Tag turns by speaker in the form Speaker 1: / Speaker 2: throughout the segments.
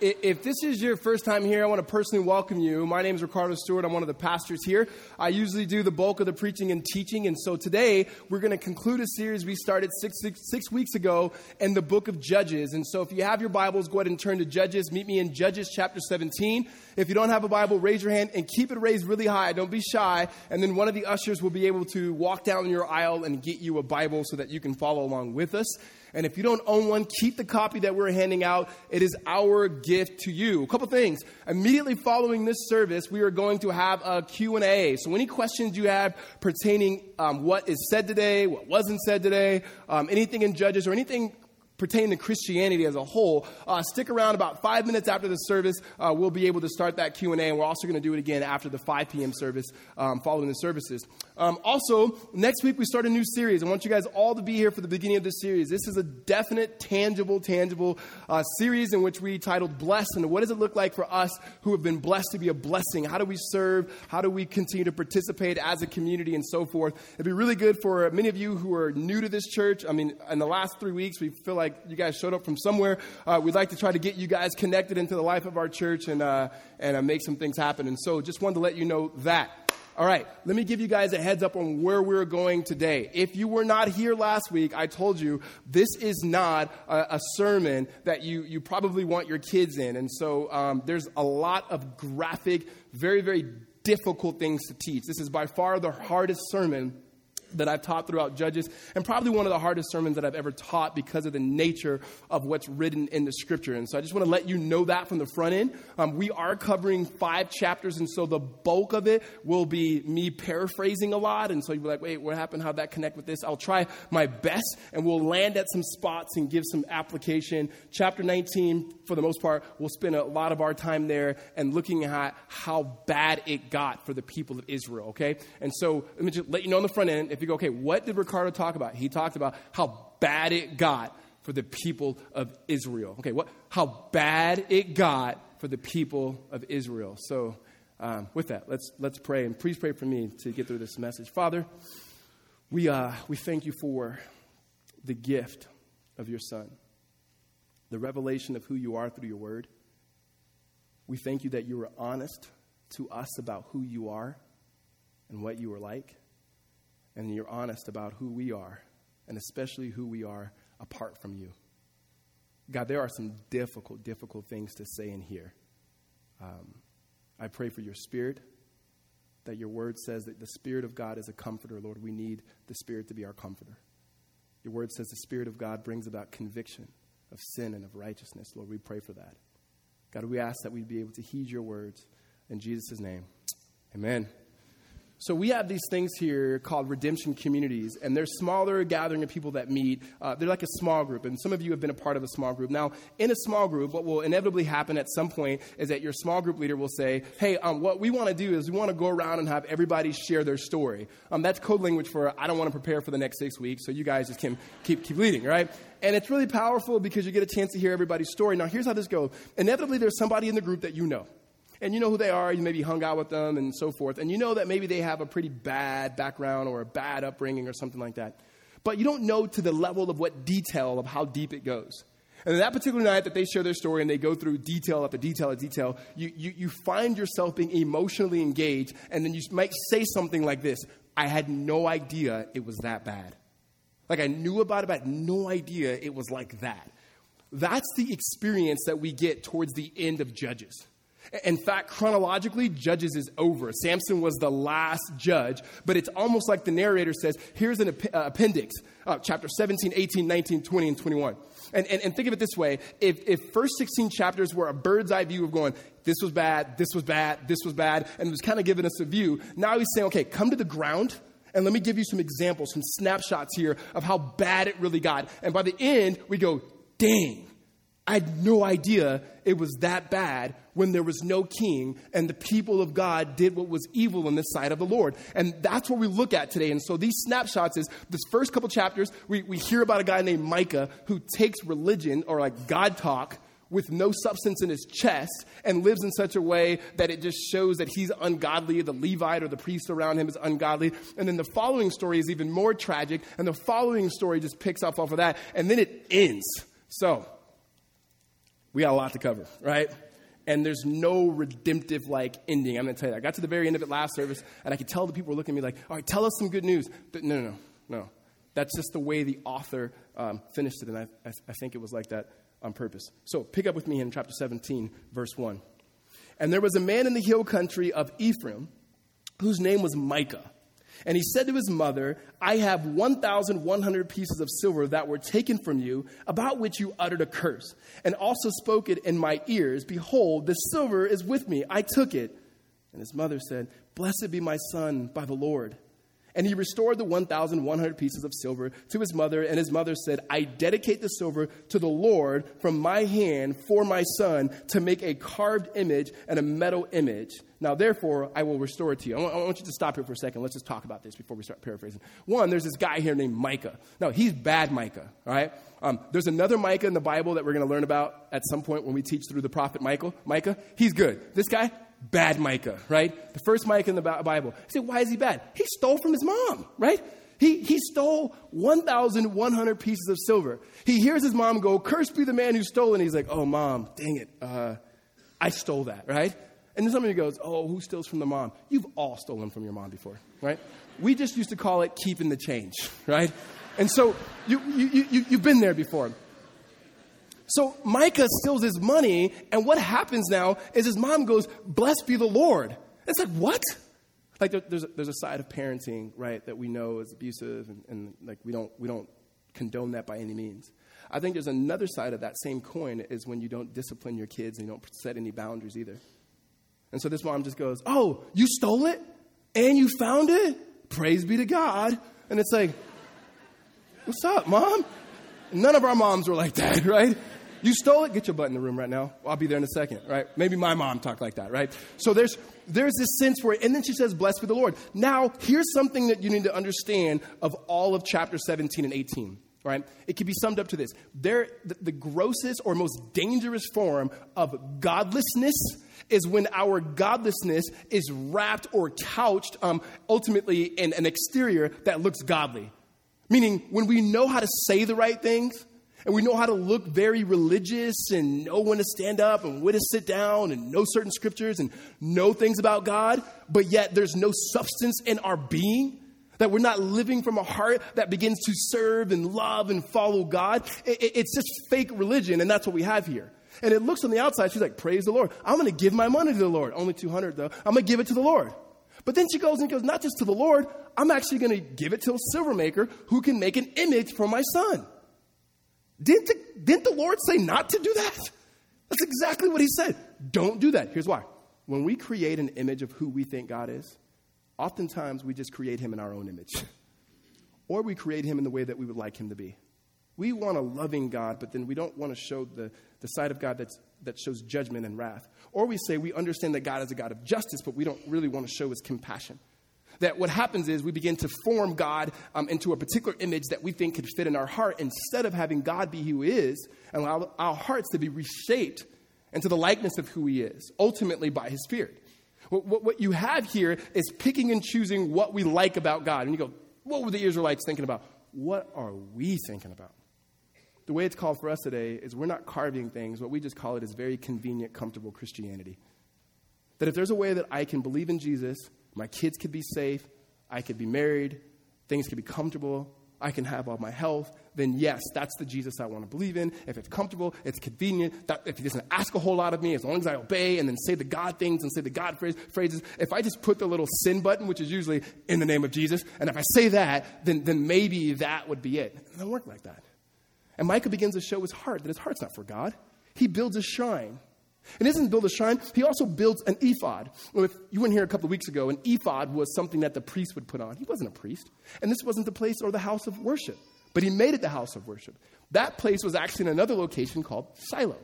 Speaker 1: if this is your first time here, I want to personally welcome you. My name is Ricardo Stewart. I'm one of the pastors here. I usually do the bulk of the preaching and teaching. And so today, we're going to conclude a series we started six, six, six weeks ago in the book of Judges. And so if you have your Bibles, go ahead and turn to Judges. Meet me in Judges chapter 17. If you don't have a Bible, raise your hand and keep it raised really high. Don't be shy. And then one of the ushers will be able to walk down your aisle and get you a Bible so that you can follow along with us. And if you don't own one, keep the copy that we're handing out. It is our gift to you. A couple things. Immediately following this service, we are going to have a Q&A. So any questions you have pertaining um, what is said today, what wasn't said today, um, anything in Judges or anything pertaining to Christianity as a whole. Uh, stick around about five minutes after the service. Uh, we'll be able to start that Q&A, and we're also going to do it again after the 5 p.m. service um, following the services. Um, also, next week we start a new series. I want you guys all to be here for the beginning of this series. This is a definite, tangible, tangible uh, series in which we titled Blessed. And what does it look like for us who have been blessed to be a blessing? How do we serve? How do we continue to participate as a community and so forth? It'd be really good for many of you who are new to this church. I mean, in the last three weeks, we feel like you guys showed up from somewhere. Uh, we'd like to try to get you guys connected into the life of our church and, uh, and uh, make some things happen. And so just wanted to let you know that. All right, let me give you guys a heads up on where we're going today. If you were not here last week, I told you this is not a, a sermon that you, you probably want your kids in. And so um, there's a lot of graphic, very, very difficult things to teach. This is by far the hardest sermon that I've taught throughout Judges, and probably one of the hardest sermons that I've ever taught because of the nature of what's written in the scripture. And so I just want to let you know that from the front end. Um, we are covering five chapters, and so the bulk of it will be me paraphrasing a lot. And so you'll be like, wait, what happened? How'd that connect with this? I'll try my best, and we'll land at some spots and give some application. Chapter 19, for the most part, we'll spend a lot of our time there and looking at how bad it got for the people of Israel, okay? And so let me just let you know on the front end, if you go, okay, what did Ricardo talk about? He talked about how bad it got for the people of Israel. Okay, what, how bad it got for the people of Israel. So, um, with that, let's, let's pray. And please pray for me to get through this message. Father, we, uh, we thank you for the gift of your Son, the revelation of who you are through your word. We thank you that you were honest to us about who you are and what you are like and you're honest about who we are, and especially who we are apart from you. God, there are some difficult, difficult things to say in here. Um, I pray for your spirit, that your word says that the Spirit of God is a comforter. Lord, we need the Spirit to be our comforter. Your word says the Spirit of God brings about conviction of sin and of righteousness. Lord, we pray for that. God, we ask that we'd be able to heed your words. In Jesus' name, amen. So we have these things here called redemption communities, and they're smaller gathering of people that meet. Uh, they're like a small group, and some of you have been a part of a small group. Now, in a small group, what will inevitably happen at some point is that your small group leader will say, "Hey, um, what we want to do is we want to go around and have everybody share their story." Um, that's code language for I don't want to prepare for the next six weeks, so you guys just can keep keep leading, right? And it's really powerful because you get a chance to hear everybody's story. Now, here's how this goes. Inevitably, there's somebody in the group that you know and you know who they are, you maybe hung out with them and so forth, and you know that maybe they have a pretty bad background or a bad upbringing or something like that. But you don't know to the level of what detail of how deep it goes. And that particular night that they share their story and they go through detail after detail after detail, you, you, you find yourself being emotionally engaged, and then you might say something like this I had no idea it was that bad. Like I knew about it, but no idea it was like that. That's the experience that we get towards the end of Judges. In fact, chronologically, Judges is over. Samson was the last judge, but it's almost like the narrator says, here's an uh, appendix, uh, chapter 17, 18, 19, 20, and 21. And, and, and think of it this way if, if first 16 chapters were a bird's eye view of going, this was bad, this was bad, this was bad, and it was kind of giving us a view, now he's saying, okay, come to the ground. And let me give you some examples, some snapshots here of how bad it really got. And by the end, we go, dang, I had no idea it was that bad when there was no king and the people of God did what was evil in the sight of the Lord. And that's what we look at today. And so these snapshots is this first couple chapters, we, we hear about a guy named Micah who takes religion or like God talk with no substance in his chest and lives in such a way that it just shows that he's ungodly. The Levite or the priest around him is ungodly. And then the following story is even more tragic. And the following story just picks up off of that. And then it ends. So, we got a lot to cover, right? And there's no redemptive like ending. I'm going to tell you. I got to the very end of it last service, and I could tell the people were looking at me like, "All right, tell us some good news." But no, no, no, no. That's just the way the author um, finished it, and I, I, I think it was like that on purpose. So pick up with me in chapter 17, verse 1. And there was a man in the hill country of Ephraim whose name was Micah. And he said to his mother, I have 1,100 pieces of silver that were taken from you, about which you uttered a curse, and also spoke it in my ears. Behold, the silver is with me. I took it. And his mother said, Blessed be my son by the Lord. And he restored the 1,100 pieces of silver to his mother, and his mother said, I dedicate the silver to the Lord from my hand for my son to make a carved image and a metal image. Now, therefore, I will restore it to you. I want, you to stop here for a second. Let's just talk about this before we start paraphrasing. One, there's this guy here named Micah. No, he's bad Micah, all right? Um, there's another Micah in the Bible that we're going to learn about at some point when we teach through the prophet Michael. Micah, he's good. This guy, bad Micah, right? The first Micah in the Bible. You say, why is he bad? He stole from his mom, right? He, he stole 1,100 pieces of silver. He hears his mom go, Cursed be the man who stole. And he's like, Oh, mom, dang it. Uh, I stole that, right? And then somebody goes, Oh, who steals from the mom? You've all stolen from your mom before, right? We just used to call it keeping the change, right? And so you, you, you, you've been there before. So Micah steals his money, and what happens now is his mom goes, Blessed be the Lord. It's like, what? Like there, there's, a, there's a side of parenting, right, that we know is abusive, and, and like we don't, we don't condone that by any means. I think there's another side of that same coin is when you don't discipline your kids and you don't set any boundaries either. And so this mom just goes, Oh, you stole it? And you found it? Praise be to God. And it's like, What's up, mom? None of our moms were like that, right? You stole it? Get your butt in the room right now. I'll be there in a second, right? Maybe my mom talked like that, right? So there's, there's this sense where, and then she says, Blessed be the Lord. Now, here's something that you need to understand of all of chapter 17 and 18, right? It can be summed up to this. There, the, the grossest or most dangerous form of godlessness is when our godlessness is wrapped or couched um, ultimately in an exterior that looks godly. Meaning, when we know how to say the right things, and we know how to look very religious and know when to stand up and when to sit down and know certain scriptures and know things about God, but yet there's no substance in our being. That we're not living from a heart that begins to serve and love and follow God. It's just fake religion, and that's what we have here. And it looks on the outside, she's like, Praise the Lord. I'm going to give my money to the Lord. Only 200 though. I'm going to give it to the Lord. But then she goes and goes, Not just to the Lord, I'm actually going to give it to a silver maker who can make an image for my son. Didn't the, didn't the Lord say not to do that? That's exactly what he said. Don't do that. Here's why. When we create an image of who we think God is, oftentimes we just create him in our own image. Or we create him in the way that we would like him to be. We want a loving God, but then we don't want to show the, the side of God that's, that shows judgment and wrath. Or we say we understand that God is a God of justice, but we don't really want to show his compassion that what happens is we begin to form God um, into a particular image that we think could fit in our heart instead of having God be who He is and allow our hearts to be reshaped into the likeness of who He is, ultimately by His Spirit. What, what, you have here is picking and choosing what we like about God. And you go, what were the Israelites thinking about? What are we thinking about? The way it's called for us today is we're not carving things. What we just call it is very convenient, comfortable Christianity. That if there's a way that I can believe in Jesus my kids could be safe. I could be married. Things could be comfortable. I can have all my health. Then, yes, that's the Jesus I want to believe in. If it's comfortable, it's convenient. That, if he doesn't ask a whole lot of me, as long as I obey and then say the God things and say the God phrase, phrases, if I just put the little sin button, which is usually in the name of Jesus, and if I say that, then, then maybe that would be it. It doesn't work like that. And Micah begins to show his heart that his heart's not for God. He builds a shrine and doesn't build a shrine, he also builds an ephod. If you weren't here a couple of weeks ago, an ephod was something that the priest would put on. He wasn't a priest. And this wasn't the place or the house of worship, but he made it the house of worship. That place was actually in another location called Shiloh.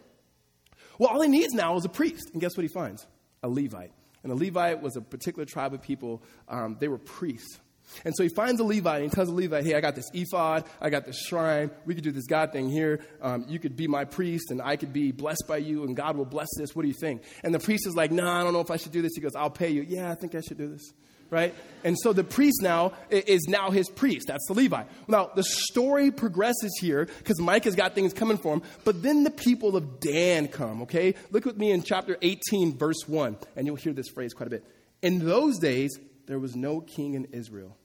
Speaker 1: Well, all he needs now is a priest. And guess what he finds? A Levite. And a Levite was a particular tribe of people, um, they were priests. And so he finds a Levite and he tells the Levite, hey, I got this ephod, I got this shrine, we could do this God thing here. Um, you could be my priest and I could be blessed by you and God will bless this. What do you think? And the priest is like, no, nah, I don't know if I should do this. He goes, I'll pay you. Yeah, I think I should do this. Right? And so the priest now is now his priest. That's the Levi. Now, the story progresses here because Micah's got things coming for him, but then the people of Dan come, okay? Look with me in chapter 18, verse 1, and you'll hear this phrase quite a bit. In those days, there was no king in Israel.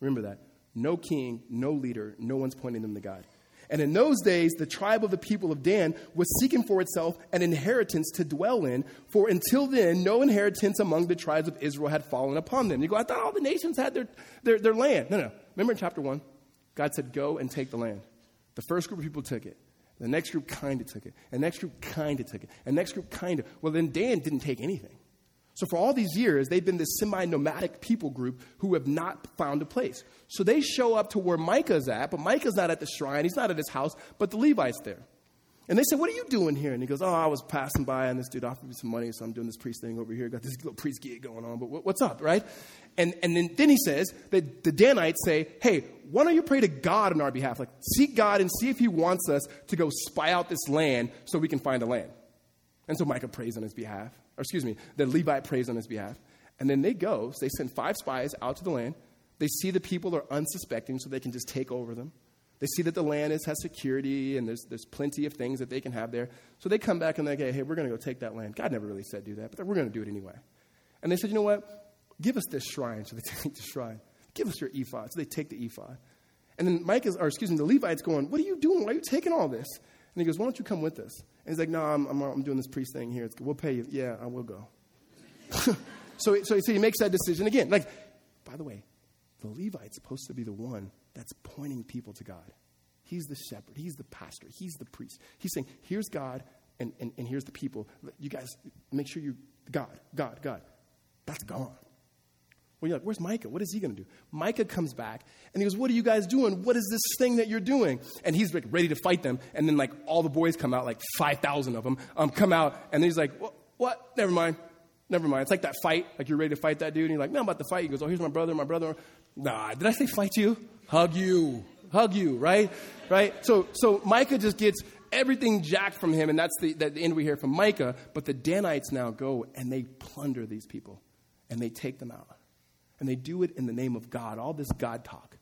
Speaker 1: Remember that. No king, no leader, no one's pointing them to God. And in those days, the tribe of the people of Dan was seeking for itself an inheritance to dwell in, for until then, no inheritance among the tribes of Israel had fallen upon them. You go, I thought all the nations had their, their, their land. No, no. Remember in chapter 1? God said, Go and take the land. The first group of people took it. The next group kind of took it. The next group kind of took it. And next group kind of. Well, then Dan didn't take anything. So, for all these years, they've been this semi nomadic people group who have not found a place. So, they show up to where Micah's at, but Micah's not at the shrine. He's not at his house, but the Levite's there. And they say, What are you doing here? And he goes, Oh, I was passing by, and this dude offered me some money, so I'm doing this priest thing over here. Got this little priest gig going on, but what's up, right? And, and then, then he says that the Danites say, Hey, why don't you pray to God on our behalf? Like, seek God and see if he wants us to go spy out this land so we can find a land. And so Micah prays on his behalf or excuse me, the Levite prays on his behalf. And then they go, so they send five spies out to the land. They see the people are unsuspecting, so they can just take over them. They see that the land is, has security and there's, there's plenty of things that they can have there. So they come back and they go, hey, we're going to go take that land. God never really said do that, but we're going to do it anyway. And they said, you know what? Give us this shrine. So they take the shrine. Give us your ephod. So they take the ephod. And then is, or excuse me, the Levite's going, what are you doing? Why are you taking all this? And he goes, why don't you come with us? And he's like, no, I'm, I'm, I'm doing this priest thing here. It's, we'll pay you. Yeah, I will go. so, so, so he makes that decision again. Like, by the way, the Levite's supposed to be the one that's pointing people to God. He's the shepherd. He's the pastor. He's the priest. He's saying, here's God and, and, and here's the people. You guys, make sure you, God, God, God. That's gone. Well, you're like, where's Micah? What is he going to do? Micah comes back and he goes, What are you guys doing? What is this thing that you're doing? And he's like ready to fight them. And then, like, all the boys come out, like 5,000 of them um, come out. And he's like, what? Never mind. Never mind. It's like that fight. Like, you're ready to fight that dude. And you're like, No, I'm about to fight. He goes, Oh, here's my brother, my brother. Nah, did I say fight you? Hug you. Hug you, right? Right? So, so Micah just gets everything jacked from him. And that's the, that the end we hear from Micah. But the Danites now go and they plunder these people and they take them out and they do it in the name of God, all this God talk.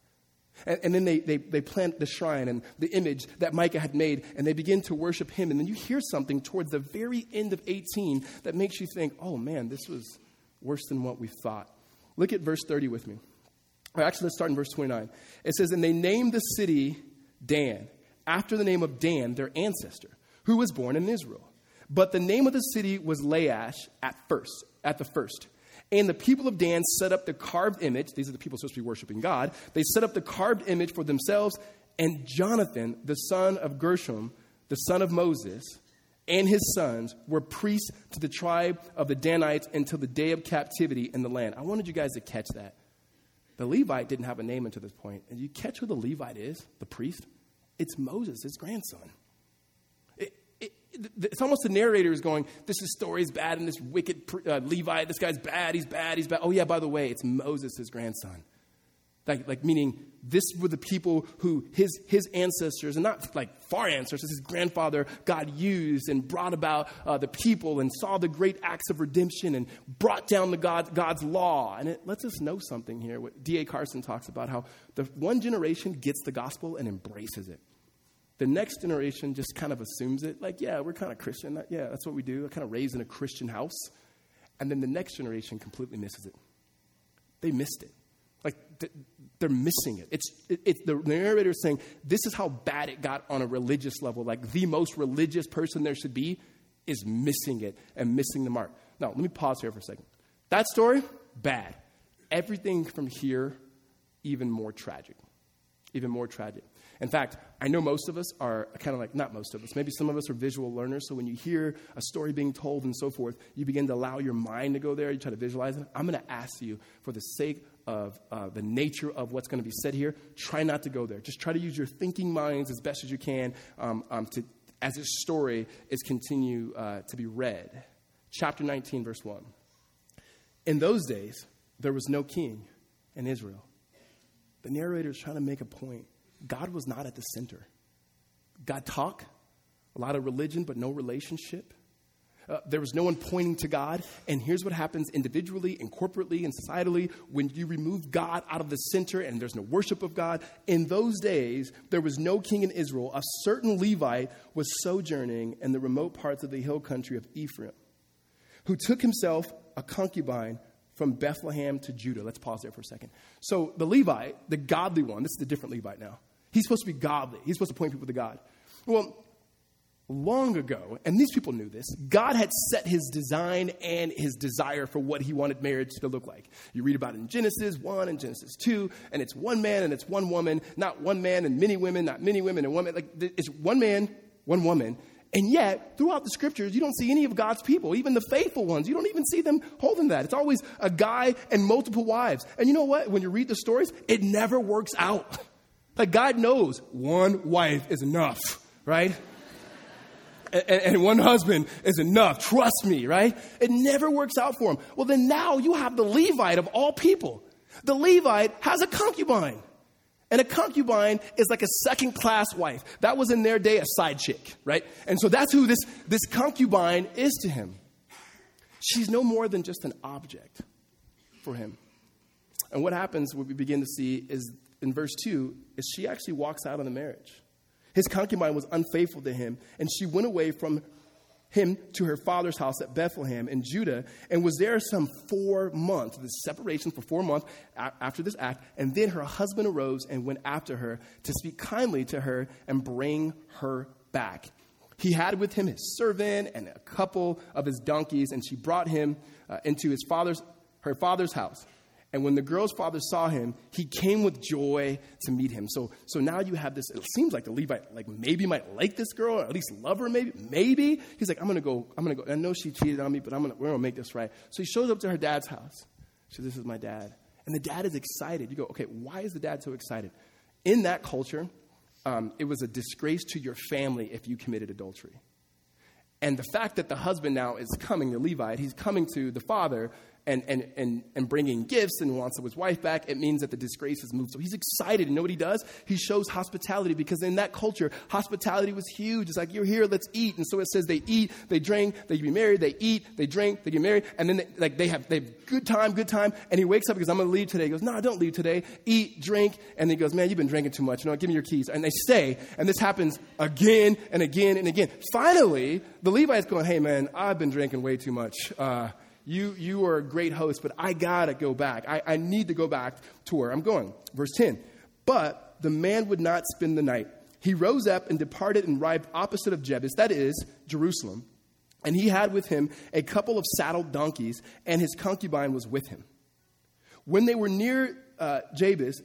Speaker 1: And, and, then they, they, they plant the shrine and the image that Micah had made, and they begin to worship him. And then you hear something towards the very end of 18 that makes you think, oh man, this was worse than what we thought. Look at verse 30 with me. Or actually, let's start in verse 29. It says, And they named the city Dan, after the name of Dan, their ancestor, who was born in Israel. But the name of the city was Laish at first, at the first. And the people of Dan set up the carved image. These are the people supposed to be worshiping God. They set up the carved image for themselves. And Jonathan, the son of Gershom, the son of Moses, and his sons were priests to the tribe of the Danites until the day of captivity in the land. I wanted you guys to catch that. The Levite didn't have a name until this point. And you catch who the Levite is, the priest? It's Moses, his grandson it's almost the narrator is going, this story is bad and this wicked uh, Levi, this guy's bad, he's bad, he's bad. Oh, yeah, by the way, it's Moses' his grandson. Like, like meaning this were the people who his, his ancestors, and not like far ancestors, his grandfather, God used and brought about uh, the people and saw the great acts of redemption and brought down the God, God's law. And it lets us know something here. What D.A. Carson talks about how the one generation gets the gospel and embraces it. The next generation just kind of assumes it, like, yeah, we're kind of Christian. Yeah, that's what we do. I kind of raised in a Christian house. And then the next generation completely misses it. They missed it. Like, they're missing it. It's, it, it, the narrator is saying, this is how bad it got on a religious level. Like, the most religious person there should be is missing it and missing the mark. Now, let me pause here for a second. That story, bad. Everything from here, even more tragic. Even more tragic. In fact, I know most of us are kind of like, not most of us, maybe some of us are visual learners. So when you hear a story being told and so forth, you begin to allow your mind to go there. You try to visualize it. I'm going to ask you, for the sake of uh, the nature of what's going to be said here, try not to go there. Just try to use your thinking minds as best as you can um, um, to, as this story is continue uh, to be read. Chapter 19, verse 1. In those days, there was no king in Israel. The narrator is trying to make a point God was not at the center. God talk, a lot of religion, but no relationship. Uh, there was no one pointing to God. And here's what happens individually and corporately and societally when you remove God out of the center and there's no worship of God. In those days, there was no king in Israel. A certain Levite was sojourning in the remote parts of the hill country of Ephraim, who took himself a concubine from Bethlehem to Judah. Let's pause there for a second. So the Levite, the godly one, this is the different Levite now. He's supposed to be godly. He's supposed to point people to God. Well, long ago, and these people knew this, God had set his design and his desire for what he wanted marriage to look like. You read about it in Genesis 1 and Genesis 2, and it's one man and it's one woman, not one man and many women, not many women and one man. Like, it's one man, one woman, and yet, throughout the scriptures, you don't see any of God's people, even the faithful ones. You don't even see them holding that. It's always a guy and multiple wives. And you know what? When you read the stories, it never works out. Like God knows one wife is enough, right? and, and, one husband is enough. Trust me, right? It never works out for him. Well, then now you have the Levite of all people. The Levite has a concubine. And a concubine is like a second class wife. That was in their day a side chick, right? And so that's who this, this concubine is to him. She's no more than just an object for him. And what happens, what we begin to see is in verse 2, is she actually walks out on the marriage. His concubine was unfaithful to him, and she went away from him to her father's house at Bethlehem in Judah and was there some four months, the separation for four months after this act. And then her husband arose and went after her to speak kindly to her and bring her back. He had with him his servant and a couple of his donkeys, and she brought him uh, into his father's, her father's house. And when the girl's father saw him, he came with joy to meet him. So, so now you have this, it seems like the Levite, like maybe might like this girl, or at least love her, maybe. Maybe. He's like, I'm to go, I'm to go. I know she cheated on me, but I'm gonna, we're to make this right. So he shows up to her dad's house. She says, This is my dad. And the dad is excited. You go, okay, why is the dad so excited? In that culture, um, it was a disgrace to your family if you committed adultery. And the fact that the husband now is coming, the Levite, he's coming to the father and, and, and, and bringing gifts and wants his wife back, it means that the disgrace is moved. So he's excited. You know what he does? He shows hospitality because in that culture, hospitality was huge. It's like, you're here, let's eat. And so it says they eat, they drink, they get married, they eat, they drink, they get married. And then they, like, they, have, they have good time, good time. And he wakes up because I'm going to leave today. He goes, no, don't leave today. Eat, drink. And he goes, man, you've been drinking too much. You know, give me your keys. And they stay. And this happens again and again and again. Finally, the Levite's going, hey, man, I've been drinking way too much. Uh, you, you are a great host, but I gotta go back. I, I need to go back to where I'm going. Verse 10. But the man would not spend the night. He rose up and departed and arrived opposite of Jebus, that is, Jerusalem. And he had with him a couple of saddled donkeys, and his concubine was with him. When they were near uh,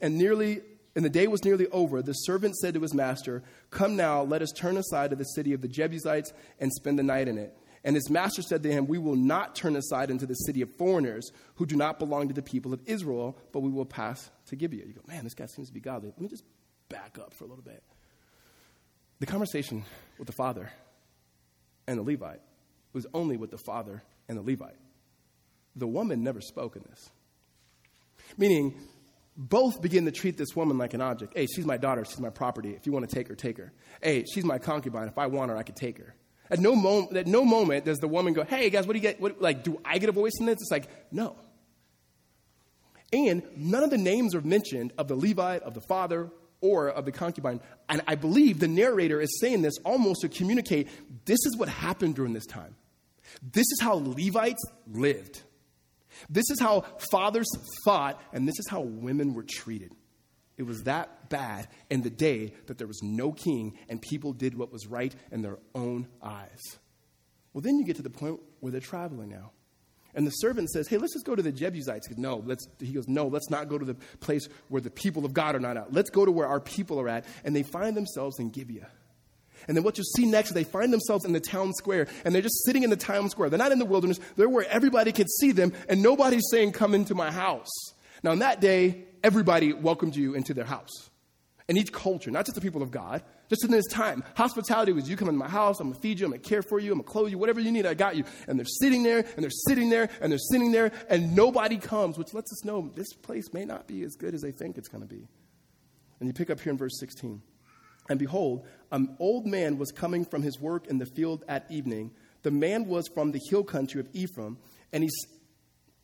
Speaker 1: and nearly and the day was nearly over, the servant said to his master, Come now, let us turn aside to the city of the Jebusites and spend the night in it. And his master said to him, We will not turn aside into the city of foreigners who do not belong to the people of Israel, but we will pass to Gibeah. You go, man, this guy seems to be godly. Let me just back up for a little bit. The conversation with the father and the Levite was only with the father and the Levite. The woman never spoke in this. Meaning, both begin to treat this woman like an object. Hey, she's my daughter, she's my property. If you want to take her, take her. Hey, she's my concubine. If I want her, I could take her. At no, moment, at no moment does the woman go, hey, guys, what do you get? What, like, do I get a voice in this? It's like, no. And none of the names are mentioned of the Levite, of the father, or of the concubine. And I believe the narrator is saying this almost to communicate this is what happened during this time. This is how Levites lived. This is how fathers thought, and this is how women were treated. It was that bad in the day that there was no king and people did what was right in their own eyes. Well, then you get to the point where they're traveling now. And the servant says, Hey, let's just go to the Jebusites. He goes, No, let's, he goes, No, let's not go to the place where the people of God are not at. Let's go to where our people are at. And they find themselves in Gibeah. And then what you see next is they find themselves in the town square, and they're just sitting in the town square. They're not in the wilderness, they're where everybody can see them, and nobody's saying, Come into my house. Now, in that day, everybody welcomed you into their house. In each culture, not just the people of God, just in this time. Hospitality was you come in my house, I'm gonna feed you, I'm gonna care for you, I'm gonna clothe you, whatever you need, I got you. And they're sitting there, and they're sitting there, and they're sitting there, and nobody comes, which lets us know this place may not be as good as they think it's gonna be. And you pick up here in verse 16. And behold, an old man was coming from his work in the field at evening The man was from the hill country of Ephraim, and, he's,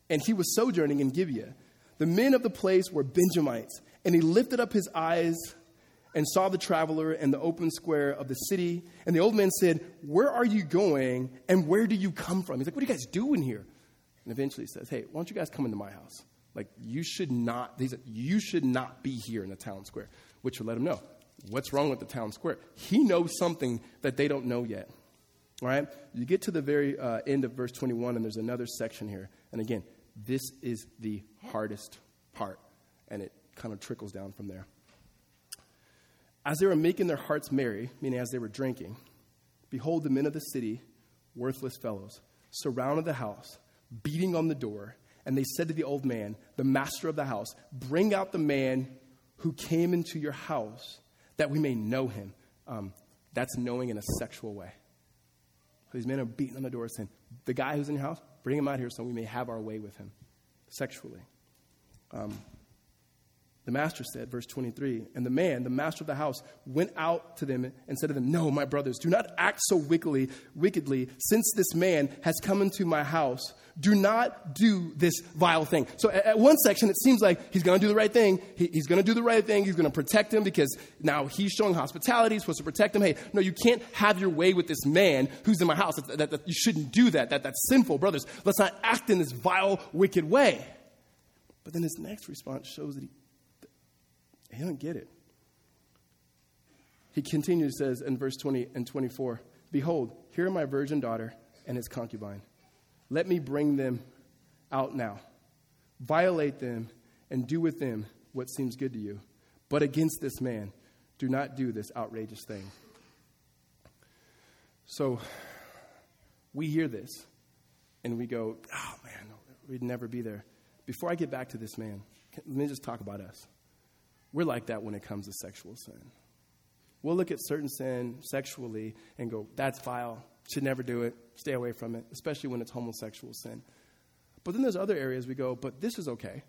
Speaker 1: and he was sojourning in Gibeah. The men of the place were Benjamites, and he lifted up his eyes and saw the traveler in the open square of the city. And the old man said, Where are you going, and where do you come from? He's like, What are you guys doing here? And eventually he says, Hey, why don't you guys come into my house? Like, you should not, he you should not be here in the town square, which would let him know what's wrong with the town square. He knows something that they don't know yet. All right? You get to the very uh, end of verse 21, and there's another section here. And again, this is the hardest part, and it kind of trickles down from there. As they were making their hearts merry, meaning as they were drinking, behold, the men of the city, worthless fellows, surrounded the house, beating on the door. And they said to the old man, the master of the house, Bring out the man who came into your house that we may know him. Um, that's knowing in a sexual way. These men are beating on the door saying, The guy who's in your house, bring him out here so we may have our way with him sexually. Um, the master said, verse 23, and the man, the master of the house, went out to them and said to them, No, my brothers, do not act so wickedly, wickedly, since this man has come into my house. Do not do this vile thing. So at, one section, it seems like he's going to do the right thing. He, he's going to do the right thing. He's going to protect him because now he's showing hospitality. He's supposed to protect him. Hey, no, you can't have your way with this man who's in my house. That, that, that, you shouldn't do that. that. That's sinful. Brothers, let's not act in this vile, wicked way. But then his next response shows that he he doesn't get it. He continues, says in verse 20 and 24 Behold, here are my virgin daughter and his concubine. Let me bring them out now. Violate them and do with them what seems good to you. But against this man, do not do this outrageous thing. So we hear this and we go, oh man, we'd never be there. Before I get back to this man, let me just talk about us. We're like that when it comes to sexual sin. We'll look at certain sin sexually and go, that's vile, should never do it, stay away from it, especially when it's homosexual sin. But then there's other areas we go, but this is okay.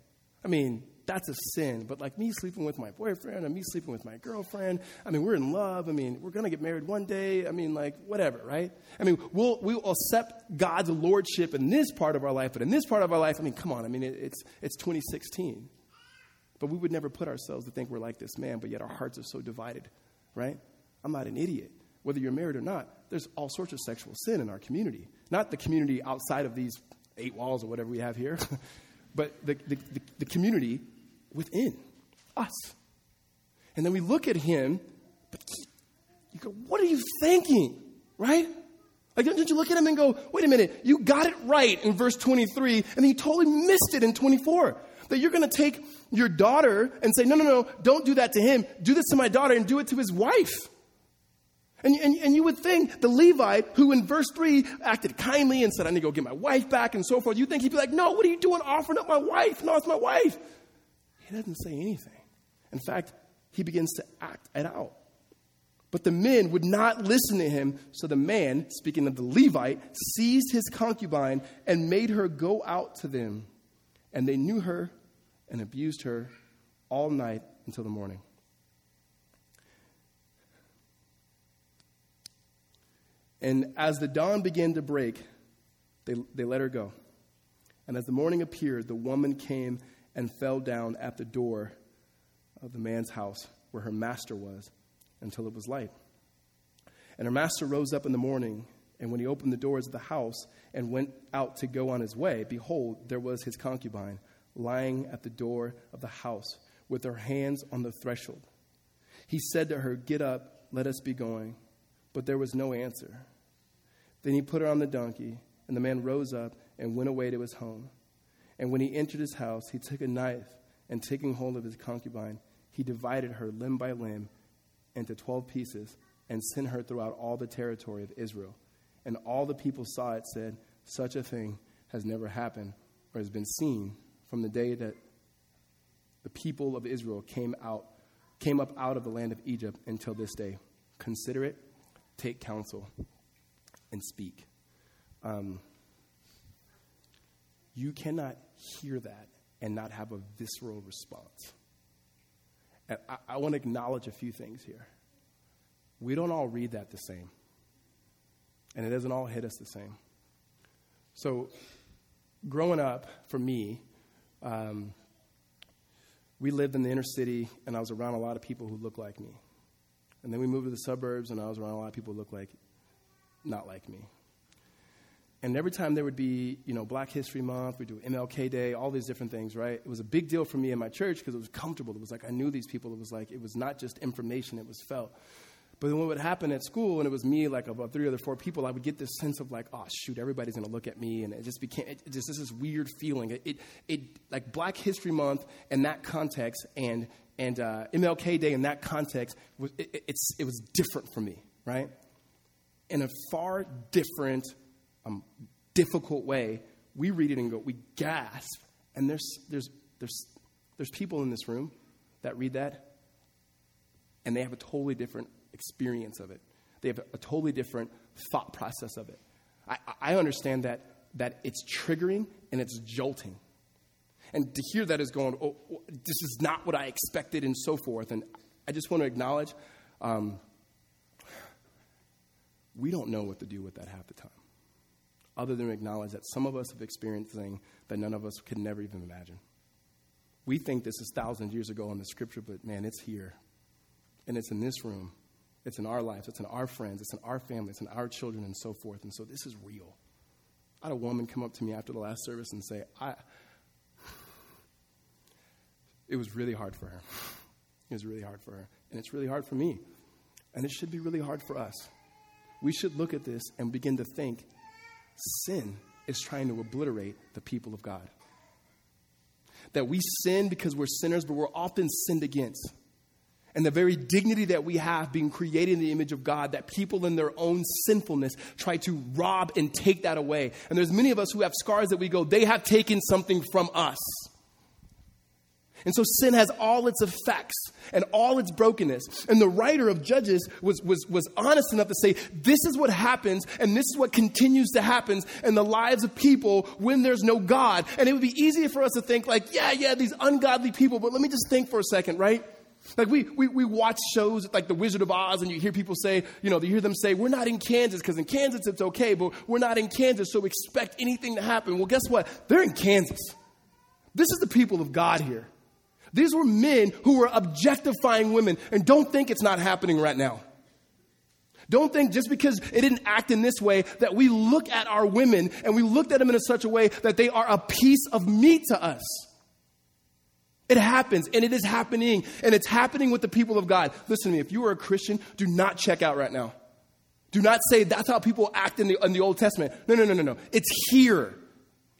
Speaker 1: I mean, that's a sin, but like me sleeping with my boyfriend and me sleeping with my girlfriend, I mean, we're in love. I mean, we're going to get married one day. I mean, like, whatever, right? I mean, we'll, we'll accept God's lordship in this part of our life, but in this part of our life, I mean, come on, I mean, it, it's, it's 2016. But we would never put ourselves to think we're like this man, but yet our hearts are so divided, right? I'm not an idiot. Whether you're married or not, there's all sorts of sexual sin in our community. Not the community outside of these eight walls or whatever we have here, but the, the, the, the community within us. And then we look at him, but you go, what are you thinking? Right? Like, don't you look at him and go, wait a minute, you got it right in verse 23, and then you totally missed it in 24. That you're going to take your daughter and say, no, no, no, don't do that to him. Do this to my daughter and do it to his wife. And, and, and you would think the Levite, who in verse 3 acted kindly and said, I need to go get my wife back and so forth, you think he'd be like, No, what are you doing offering up my wife? No, it's my wife. He doesn't say anything. In fact, he begins to act it out. But the men would not listen to him, so the man, speaking of the Levite, seized his concubine and made her go out to them. And they knew her and abused her all night until the morning. And as the dawn began to break, they, they let her go. And as the morning appeared, the woman came and fell down at the door of the man's house where her master was until it was light. And her master rose up in the morning, and when he opened the doors of the house and went out to go on his way, behold, there was his concubine lying at the door of the house with her hands on the threshold. He said to her, Get up, let us be going. But there was no answer. Then he put her on the donkey, and the man rose up and went away to his home. And when he entered his house, he took a knife, and taking hold of his concubine, he divided her limb by limb into twelve pieces and sent her throughout all the territory of Israel. And all the people saw it, said, Such a thing has never happened or has been seen from the day that the people of Israel came out, came up out of the land of Egypt until this day. Consider it, take counsel, and speak. Um, you cannot hear that and not have a visceral response. And I, I want to acknowledge a few things here. We don't all read that the same. And it doesn't all hit us the same. So, growing up, for me, um, we lived in the inner city, and I was around a lot of people who looked like me. And then we moved to the suburbs, and I was around a lot of people who looked like not like me. And every time there would be, you know, Black History Month, we do MLK Day, all these different things, right? It was a big deal for me in my church because it was comfortable. It was like I knew these people. It was like it was not just information; it was felt. But then what would happen at school, and it was me, like about three or four people, I would get this sense of like, oh shoot, everybody's gonna look at me, and it just became it just this weird feeling. It, it, it like Black History Month in that context, and and uh, MLK Day in that context, it, it's it was different for me, right? In a far different um, difficult way, we read it and go, we gasp. And there's, there's, there's, there's people in this room that read that, and they have a totally different experience of it. They have a totally different thought process of it. I, I understand that, that it's triggering and it's jolting. And to hear that is going, oh, oh, this is not what I expected, and so forth. And I just want to acknowledge um, we don't know what to do with that half the time other than acknowledge that some of us have experienced things that none of us could never even imagine. We think this is thousands of years ago in the scripture, but man, it's here. And it's in this room. It's in our lives. It's in our friends. It's in our family. It's in our children and so forth. And so this is real. I had a woman come up to me after the last service and say, I, it was really hard for her. It was really hard for her. And it's really hard for me. And it should be really hard for us. We should look at this and begin to think sin is trying to obliterate the people of God. That we sin because we're sinners, but we're often sinned against. And the very dignity that we have being created in the image of God, that people in their own sinfulness try to rob and take that away. And there's many of us who have scars that we go, they have taken something from us. And so sin has all its effects and all its brokenness. And the writer of Judges was, was, was honest enough to say, this is what happens and this is what continues to happen in the lives of people when there's no God. And it would be easy for us to think like, yeah, yeah, these ungodly people, but let me just think for a second, right? Like we, we, we watch shows like The Wizard of Oz and you hear people say, you know, you hear them say, we're not in Kansas because in Kansas it's okay, but we're not in Kansas, so expect anything to happen. Well, guess what? They're in Kansas. This is the people of God here. These were men who were objectifying women. And don't think it's not happening right now. Don't think just because it didn't act in this way that we look at our women and we looked at them in such a way that they are a piece of meat to us. It happens and it is happening and it's happening with the people of God. Listen to me, if you are a Christian, do not check out right now. Do not say that's how people act in the, in the Old Testament. No, no, no, no, no. It's here.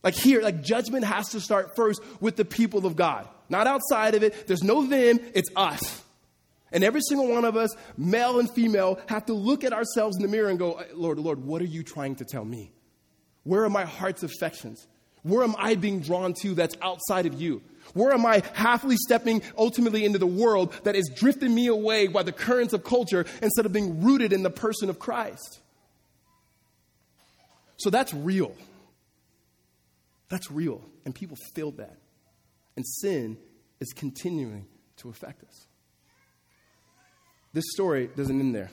Speaker 1: Like here, like judgment has to start first with the people of God, not outside of it. There's no them, it's us. And every single one of us, male and female, have to look at ourselves in the mirror and go, Lord, Lord, what are you trying to tell me? Where are my heart's affections? Where am I being drawn to that's outside of you? Where am I happily stepping ultimately into the world that is drifting me away by the currents of culture instead of being rooted in the person of Christ? So that's real. That's real. And people feel that. And sin is continuing to affect us. This story doesn't end there.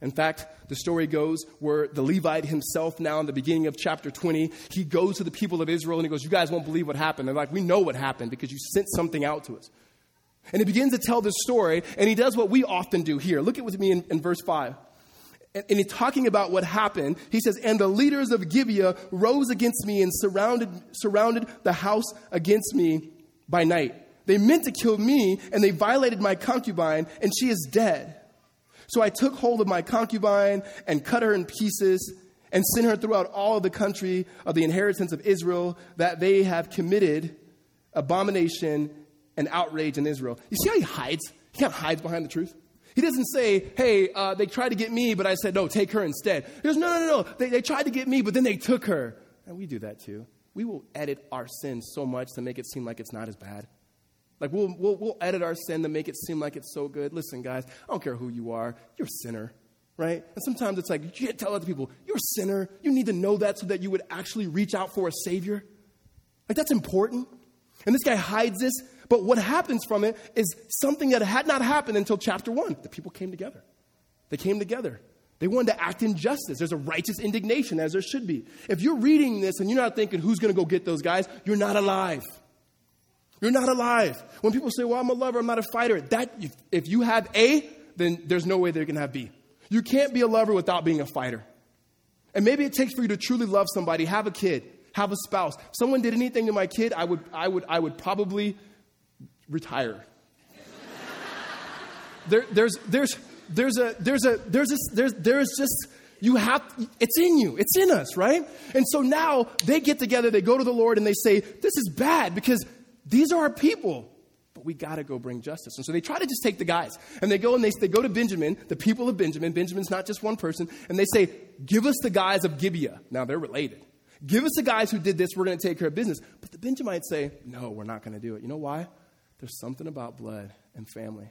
Speaker 1: In fact, the story goes where the Levite himself, now in the beginning of chapter 20, he goes to the people of Israel and he goes, You guys won't believe what happened. They're like, We know what happened because you sent something out to us. And he begins to tell this story, and he does what we often do here. Look at with me in, in verse 5 and, he's talking about what happened. He says, And the leaders of Gibeah rose against me and surrounded, surrounded the house against me by night. They meant to kill me, and they violated my concubine, and she is dead. So I took hold of my concubine and cut her in pieces and sent her throughout all of the country of the inheritance of Israel that they have committed abomination and outrage in Israel. You see how he hides? He kind of hides behind the truth. He doesn't say, hey, uh, they tried to get me, but I said, no, take her instead. He goes, no, no, no, no. They, they tried to get me, but then they took her. And we do that too. We will edit our sins so much to make it seem like it's not as bad. Like, we'll, we'll, we'll edit our sin to make it seem like it's so good. Listen, guys, I don't care who you are, you're a sinner, right? And sometimes it's like, you tell other people, you're a sinner. You need to know that so that you would actually reach out for a Savior. Like, that's important. And this guy hides this but what happens from it is something that had not happened until chapter one. The people came together. They came together. They wanted to act in justice. There's a righteous indignation, as there should be. If you're reading this and you're not thinking, who's going to go get those guys, you're not alive. You're not alive. When people say, well, I'm a lover, I'm not a fighter, that, if you have A, then there's no way they can have B. You can't be a lover without being a fighter. And maybe it takes for you to truly love somebody, have a kid, have a spouse. If someone did anything to my kid, I would, I would, I would probably retire. there, there's, there's, there's a, there's a, there's a, there's, there's just, you have, it's in you, it's in us, right? And so now they get together, they go to the Lord and they say, this is bad because these are our people but we got to go bring justice. And so they try to just take the guys. And they go and they, they go to Benjamin, the people of Benjamin. Benjamin's not just one person. And they say, Give us the guys of Gibeah. Now they're related. Give us the guys who did this. We're going to take care of business. But the Benjamites say, No, we're not going to do it. You know why? There's something about blood and family.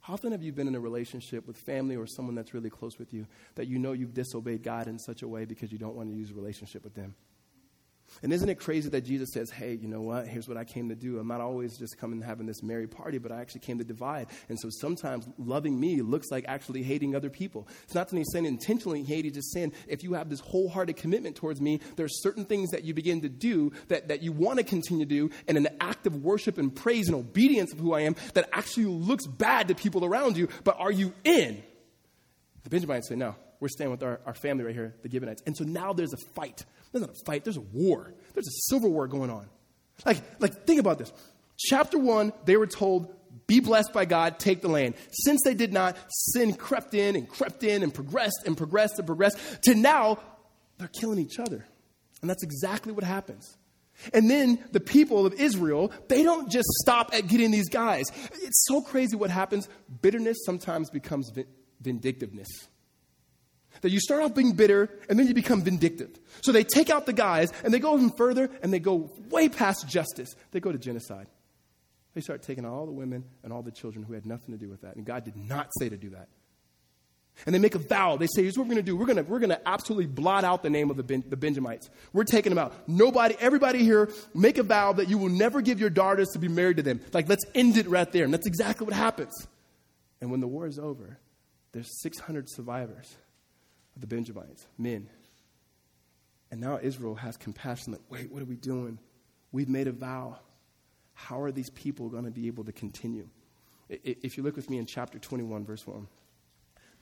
Speaker 1: How often have you been in a relationship with family or someone that's really close with you that you know you've disobeyed God in such a way because you don't want to use a relationship with them? And isn't it crazy that Jesus says, hey, you know what? Here's what I came to do. I'm not always just coming having this merry party, but I actually came to divide. And so sometimes loving me looks like actually hating other people. It's not that he's saying intentionally he's just saying if you have this wholehearted commitment towards me, there's certain things that you begin to do that, that you want to continue to do and an act of worship and praise and obedience of who I am that actually looks bad to people around you, but are you in? The Benjamites say, no, we're staying with our, our family right here, the Gibeonites. And so now there's a fight. There's not a fight, there's a war. There's a civil war going on. Like, like think about this. Chapter one, they were told, be blessed by God, take the land. Since they did not, sin crept in and crept in and progressed and progressed and progressed to now they're killing each other. And that's exactly what happens. And then the people of Israel, they don't just stop at getting these guys. It's so crazy what happens. Bitterness sometimes becomes vindictiveness. That you start off being bitter and then you become vindictive. So they take out the guys and they go even further and they go way past justice. They go to genocide. They start taking all the women and all the children who had nothing to do with that. And God did not say to do that. And they make a vow. They say, here's what we're going to do. We're going we're to absolutely blot out the name of the, ben, the Benjamites. We're taking them out. Nobody, everybody here, make a vow that you will never give your daughters to be married to them. Like, let's end it right there. And that's exactly what happens. And when the war is over, there's 600 survivors the Benjamites, men. And now Israel has compassion that, wait, what are we doing? We've made a vow. How are these people going to be able to continue? If you look with me in chapter 21, verse 1.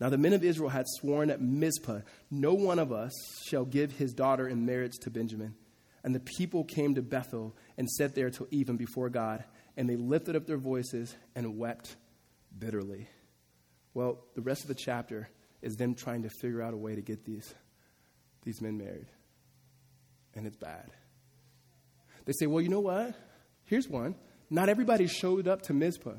Speaker 1: Now the men of Israel had sworn at Mizpah, No one of us shall give his daughter in marriage to Benjamin. And the people came to Bethel and sat there till even before God. And they lifted up their voices and wept bitterly. Well, the rest of the chapter is them trying to figure out a way to get these, these men married. And it's bad. They say, well, you know what? Here's one. Not everybody showed up to Mizpah.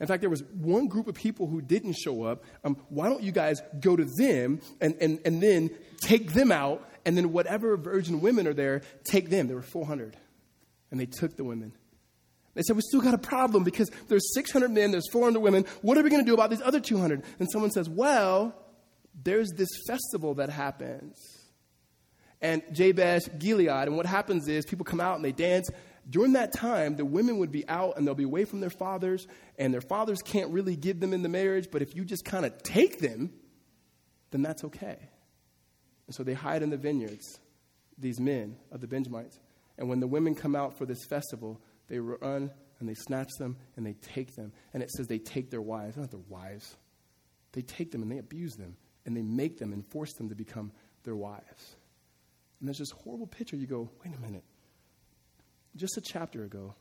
Speaker 1: In fact, there was one group of people who didn't show up. Um, why don't you guys go to them and, and, and then take them out, and then whatever virgin women are there, take them. There were 400. And they took the women. They said, We still got a problem because there's 600 men, there's 400 women. What are we going to do about these other 200? And someone says, Well, there's this festival that happens. And Jabesh Gilead, and what happens is people come out and they dance. During that time, the women would be out and they'll be away from their fathers, and their fathers can't really give them in the marriage, but if you just kind of take them, then that's okay. And so they hide in the vineyards, these men of the Benjamites. And when the women come out for this festival, they run and they snatch them and they take them. And it says they take their wives, not their wives. They take them and they abuse them and they make them and force them to become their wives. And there's this horrible picture. You go, wait a minute. Just a chapter ago,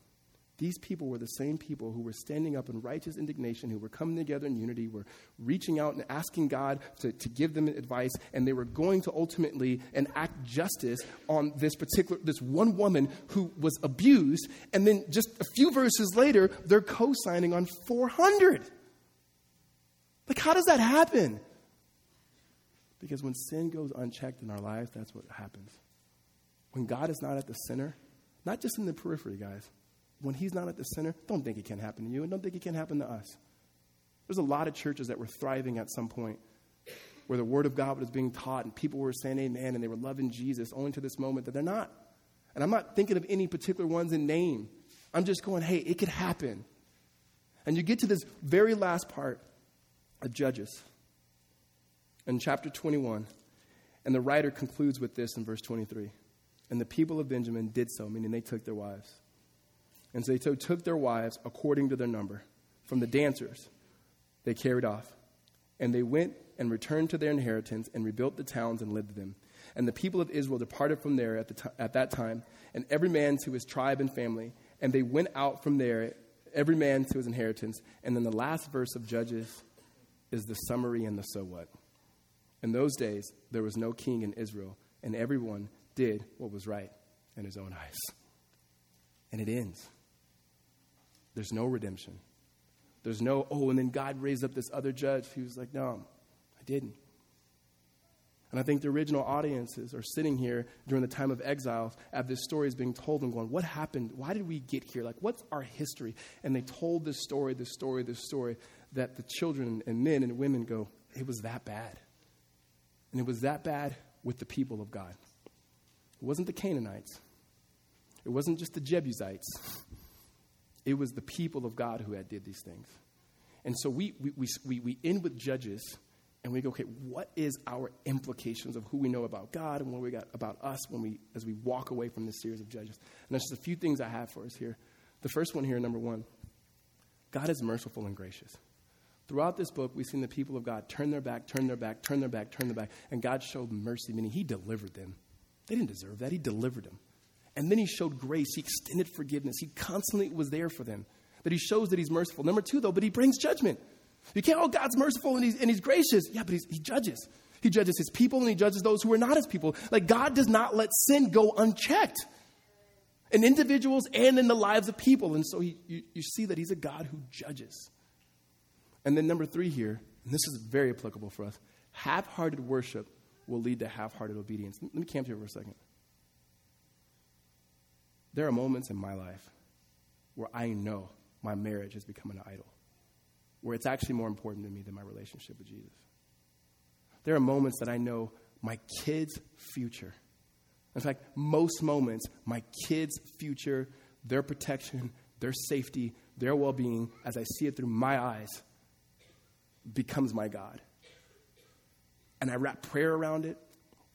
Speaker 1: these people were the same people who were standing up in righteous indignation, who were coming together in unity, were reaching out and asking God to, to give them advice, and they were going to ultimately enact justice on this particular, this one woman who was abused, and then just a few verses later, they're co signing on 400. Like, how does that happen? Because when sin goes unchecked in our lives, that's what happens. When God is not at the center, not just in the periphery, guys, when He's not at the center, don't think it can happen to you and don't think it can happen to us. There's a lot of churches that were thriving at some point where the Word of God was being taught and people were saying amen and they were loving Jesus, only to this moment that they're not. And I'm not thinking of any particular ones in name. I'm just going, hey, it could happen. And you get to this very last part of Judges. in chapter 21, and the writer concludes with this in verse 23. And the people of Benjamin did so, meaning they took their wives. And so they took their wives according to their number. From the dancers, they carried off. And they went and returned to their inheritance and rebuilt the towns and lived them. And the people of Israel departed from there at, the t- at that time, and every man to his tribe and family. And they went out from there, every man to his inheritance. And then the last verse of Judges is the summary and the so what. In those days, there was no king in Israel, and everyone did what was right in his own eyes. And it ends. There's no redemption. There's no, oh, and then God raised up this other judge. He was like, no, I didn't. And I think the original audiences are sitting here during the time of exile as this story is being told and going, What happened? Why did we get here? Like, what's our history? And they told this story, this story, this story that the children and men and women go, It was that bad. And it was that bad with the people of God. It wasn't the Canaanites, it wasn't just the Jebusites. It was the people of God who had did these things. And so we, we, we, we end with Judges and we go, okay, what is our implications of who we know about God and what we got about us when we, as we walk away from this series of Judges? And there's just a few things I have for us here. The first one here, number one, God is merciful and gracious. Throughout this book, we've seen the people of God turn their back, turn their back, turn their back, turn their back, and God showed mercy, meaning He delivered them. They didn't deserve that. He delivered them. And then He showed grace. He extended forgiveness. He constantly was there for them. That He shows that He's merciful. Number two, though, but He brings judgment. You can't, oh, God's merciful and He's, and he's gracious. Yeah, but He judges. He judges His people and He judges those who are not His people. Like, God does not let sin go unchecked in individuals and in the lives of people. And so he, you, you see that He's a God who judges. And then number three here, and this is very applicable for us half hearted worship will lead to half hearted obedience. Let me camp here for a second. There are moments in my life where I know my marriage has become an idol, where it's actually more important to me than my relationship with Jesus. There are moments that I know my kids' future. In fact, most moments, my kids' future, their protection, their safety, their well being, as I see it through my eyes, becomes my God. And I wrap prayer around it,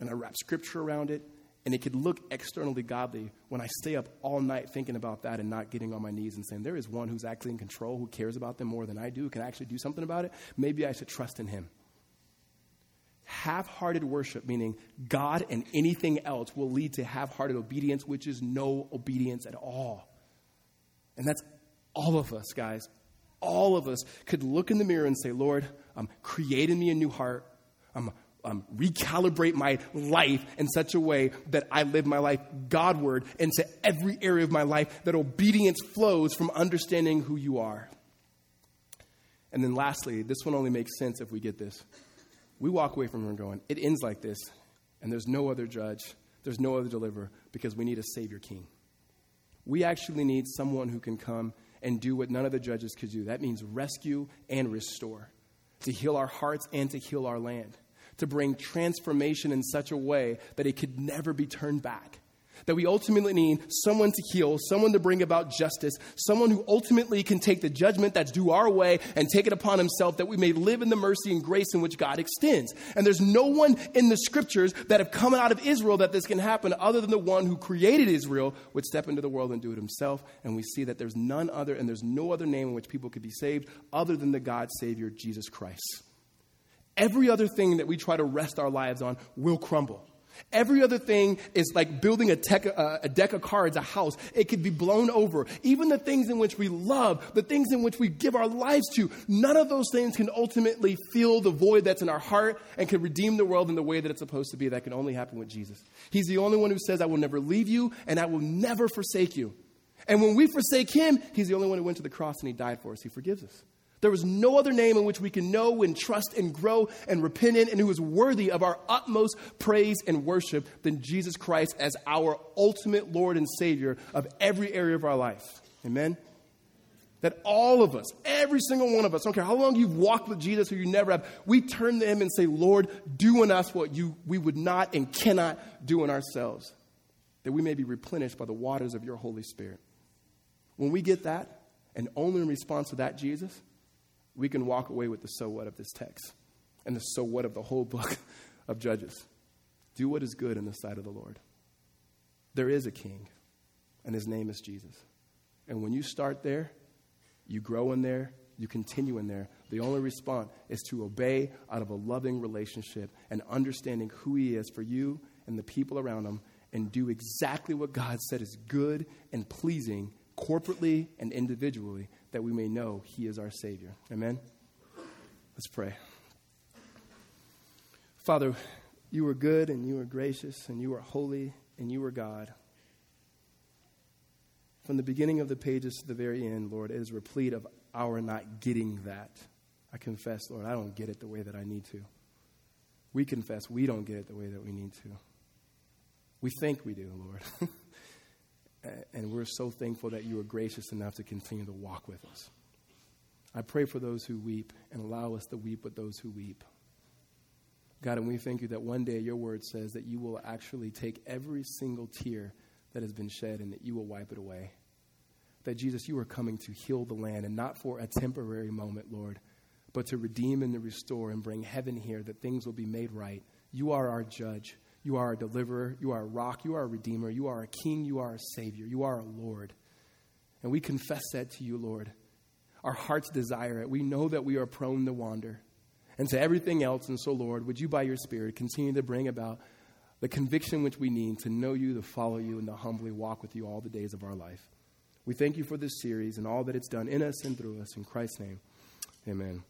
Speaker 1: and I wrap scripture around it, and it could look externally godly when I stay up all night thinking about that and not getting on my knees and saying, There is one who's actually in control, who cares about them more than I do, can actually do something about it. Maybe I should trust in him. Half hearted worship, meaning God and anything else, will lead to half hearted obedience, which is no obedience at all. And that's all of us, guys all of us could look in the mirror and say, Lord, um, create in me a new heart. Um, um, recalibrate my life in such a way that I live my life Godward into every area of my life, that obedience flows from understanding who you are. And then lastly, this one only makes sense if we get this. We walk away from here going, it ends like this, and there's no other judge, there's no other deliverer, because we need a Savior King. We actually need someone who can come and do what none of the judges could do. That means rescue and restore, to heal our hearts and to heal our land, to bring transformation in such a way that it could never be turned back that we ultimately need someone to heal, someone to bring about justice, someone who ultimately can take the judgment that's due our way and take it upon himself that we may live in the mercy and grace in which God extends. And there's no one in the scriptures that have come out of Israel that this can happen other than the one who created Israel would step into the world and do it himself. And we see that there's none other and there's no other name in which people could be saved other than the God Savior, Jesus Christ. Every other thing that we try to rest our lives on will crumble. Every other thing is like building a, tech, uh, a, deck of cards, a house. It could be blown over. Even the things in which we love, the things in which we give our lives to, none of those things can ultimately fill the void that's in our heart and can redeem the world in the way that it's supposed to be. That can only happen with Jesus. He's the only one who says, I will never leave you and I will never forsake you. And when we forsake him, he's the only one who went to the cross and he died for us. He forgives us. There is no other name in which we can know and trust and grow and repent in and who is worthy of our utmost praise and worship than Jesus Christ as our ultimate Lord and Savior of every area of our life. Amen? That all of us, every single one of us, I don't care how long you've walked with Jesus or you never have, we turn to Him and say, Lord, do in us what you, we would not and cannot do in ourselves, that we may be replenished by the waters of your Holy Spirit. When we get that, and only in response to that, Jesus, we can walk away with the so what of this text. and the so what of the whole book of Judges. Do what is good in the sight of the Lord. There is a king, and his name is Jesus. And when you start there, you grow in there, you continue in there. The only response is to obey out of a loving relationship and understanding who he is for you and the people around him and do exactly what God said is good and pleasing corporately and individually that we may know he is our Savior. Amen? Let's pray. Father, you are good and you are gracious and you are holy and you are God. From the beginning of the pages to the very end, Lord, it is replete of our not getting that. I confess, Lord, I don't get it the way that I need to. We confess we don't get it the way that we need to. We think we do, Lord. and we're so thankful that you are gracious enough to continue to walk with us. I pray for those who weep and allow us to weep with those who weep. God, and we thank you that one day your word says that you will actually take every single tear that has been shed and that you will wipe it away. That Jesus, you are coming to heal the land and not for a temporary moment, Lord, but to redeem and to restore and bring heaven here, that things will be made right. You are our judge. You are a deliverer. You are a rock. You are a redeemer. You are a king. You are a savior. You are a Lord. And we confess that to you, Lord. Our hearts desire it. We know that we are prone to wander and to everything else. And so, Lord, would you, by your Spirit, continue to bring about the conviction which we need to know you, to follow you, and to humbly walk with you all the days of our life. We thank you for this series and all that it's done in us and through us. In Christ's name, amen.